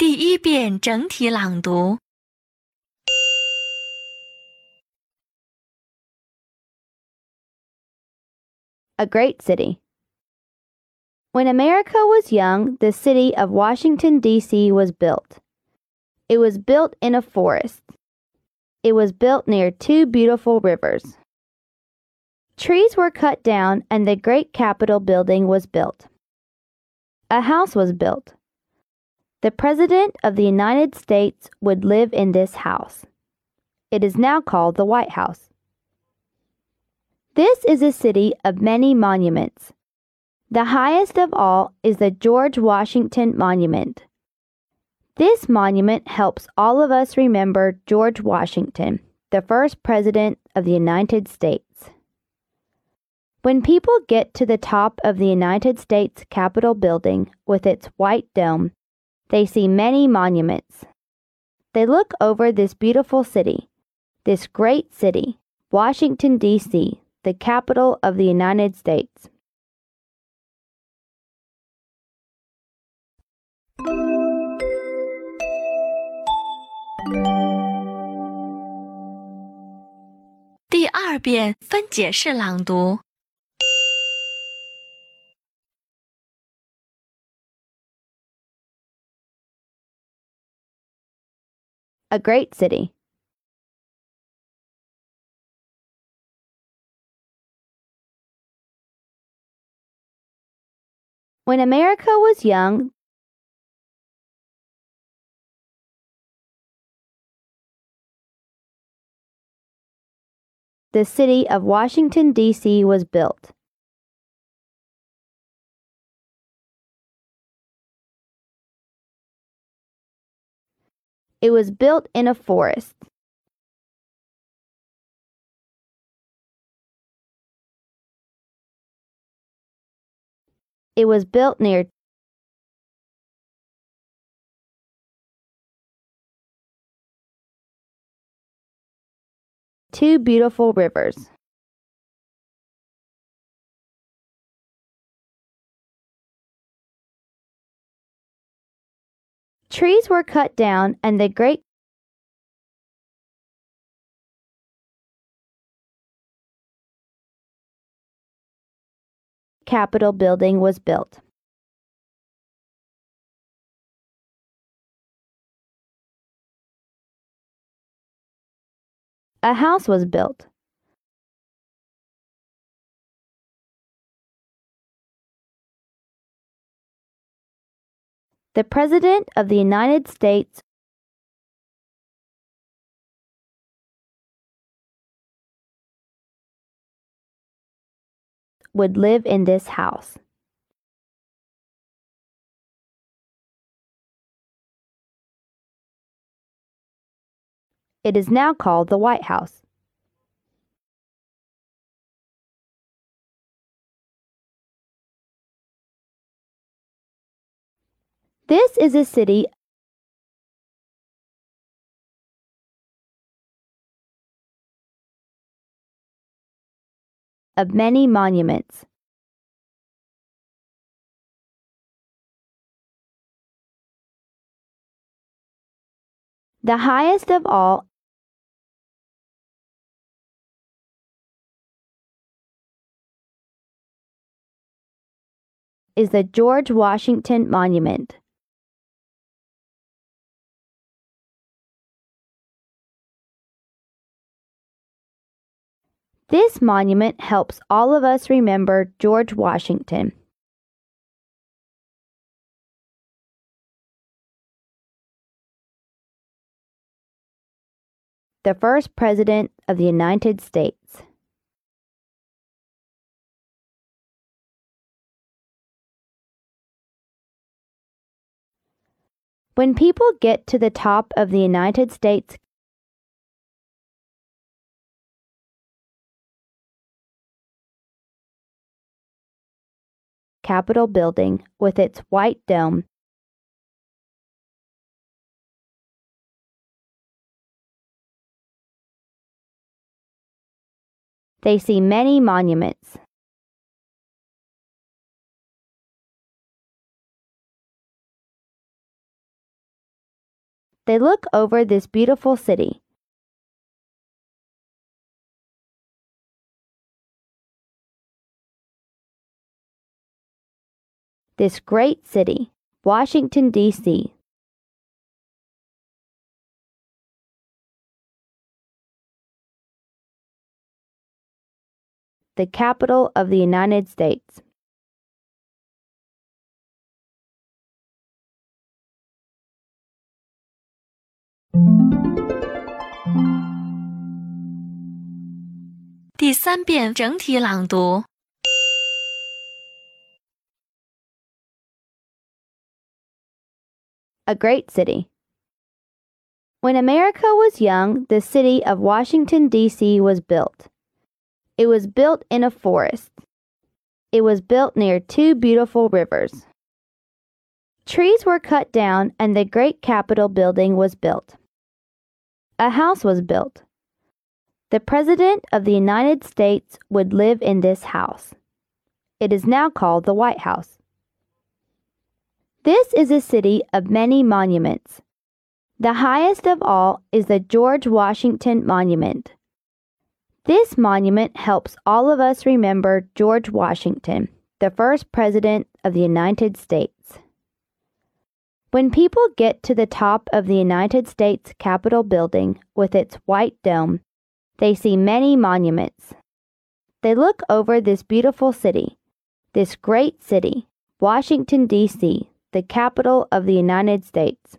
第一遍整体朗读。 A great city. When America was young, the city of Washington, D.C. was built. It was built in a forest. It was built near two beautiful rivers. Trees were cut down and the great Capitol building was built. A house was built. The President of the United States would live in this house. It is now called the White House. This is a city of many monuments. The highest of all is the George Washington Monument. This monument helps all of us remember George Washington, the first President of the United States. When people get to the top of the United States Capitol building with its white dome, they see many monuments. They look over this beautiful city, this great city, Washington, D.C., the capital of the United States. A great city. When America was young, the city of Washington, D.C. was built. It was built in a forest. It was built near two beautiful rivers. Trees were cut down and the great Capitol building was built. A house was built. The President of the United States would live in this house. It is now called the White House. This is a city of many monuments. The highest of all is the George Washington Monument. This monument helps all of us remember George Washington. The first President of the United States. When people get to the top of the United States Capitol building with its white dome, they see many monuments. They look over this beautiful city. This great city, Washington, D.C. The capital of the United States. A great city. When America was young, the city of Washington, D.C. was built. It was built in a forest. It was built near two beautiful rivers. Trees were cut down and the great Capitol building was built. A house was built. The President of the United States would live in this house. It is now called the White House. This is a city of many monuments. The highest of all is the George Washington Monument. This monument helps all of us remember George Washington, the first President of the United States. When people get to the top of the United States Capitol building with its white dome, they see many monuments. They look over this beautiful city, this great city, Washington, D.C., the capital of the United States.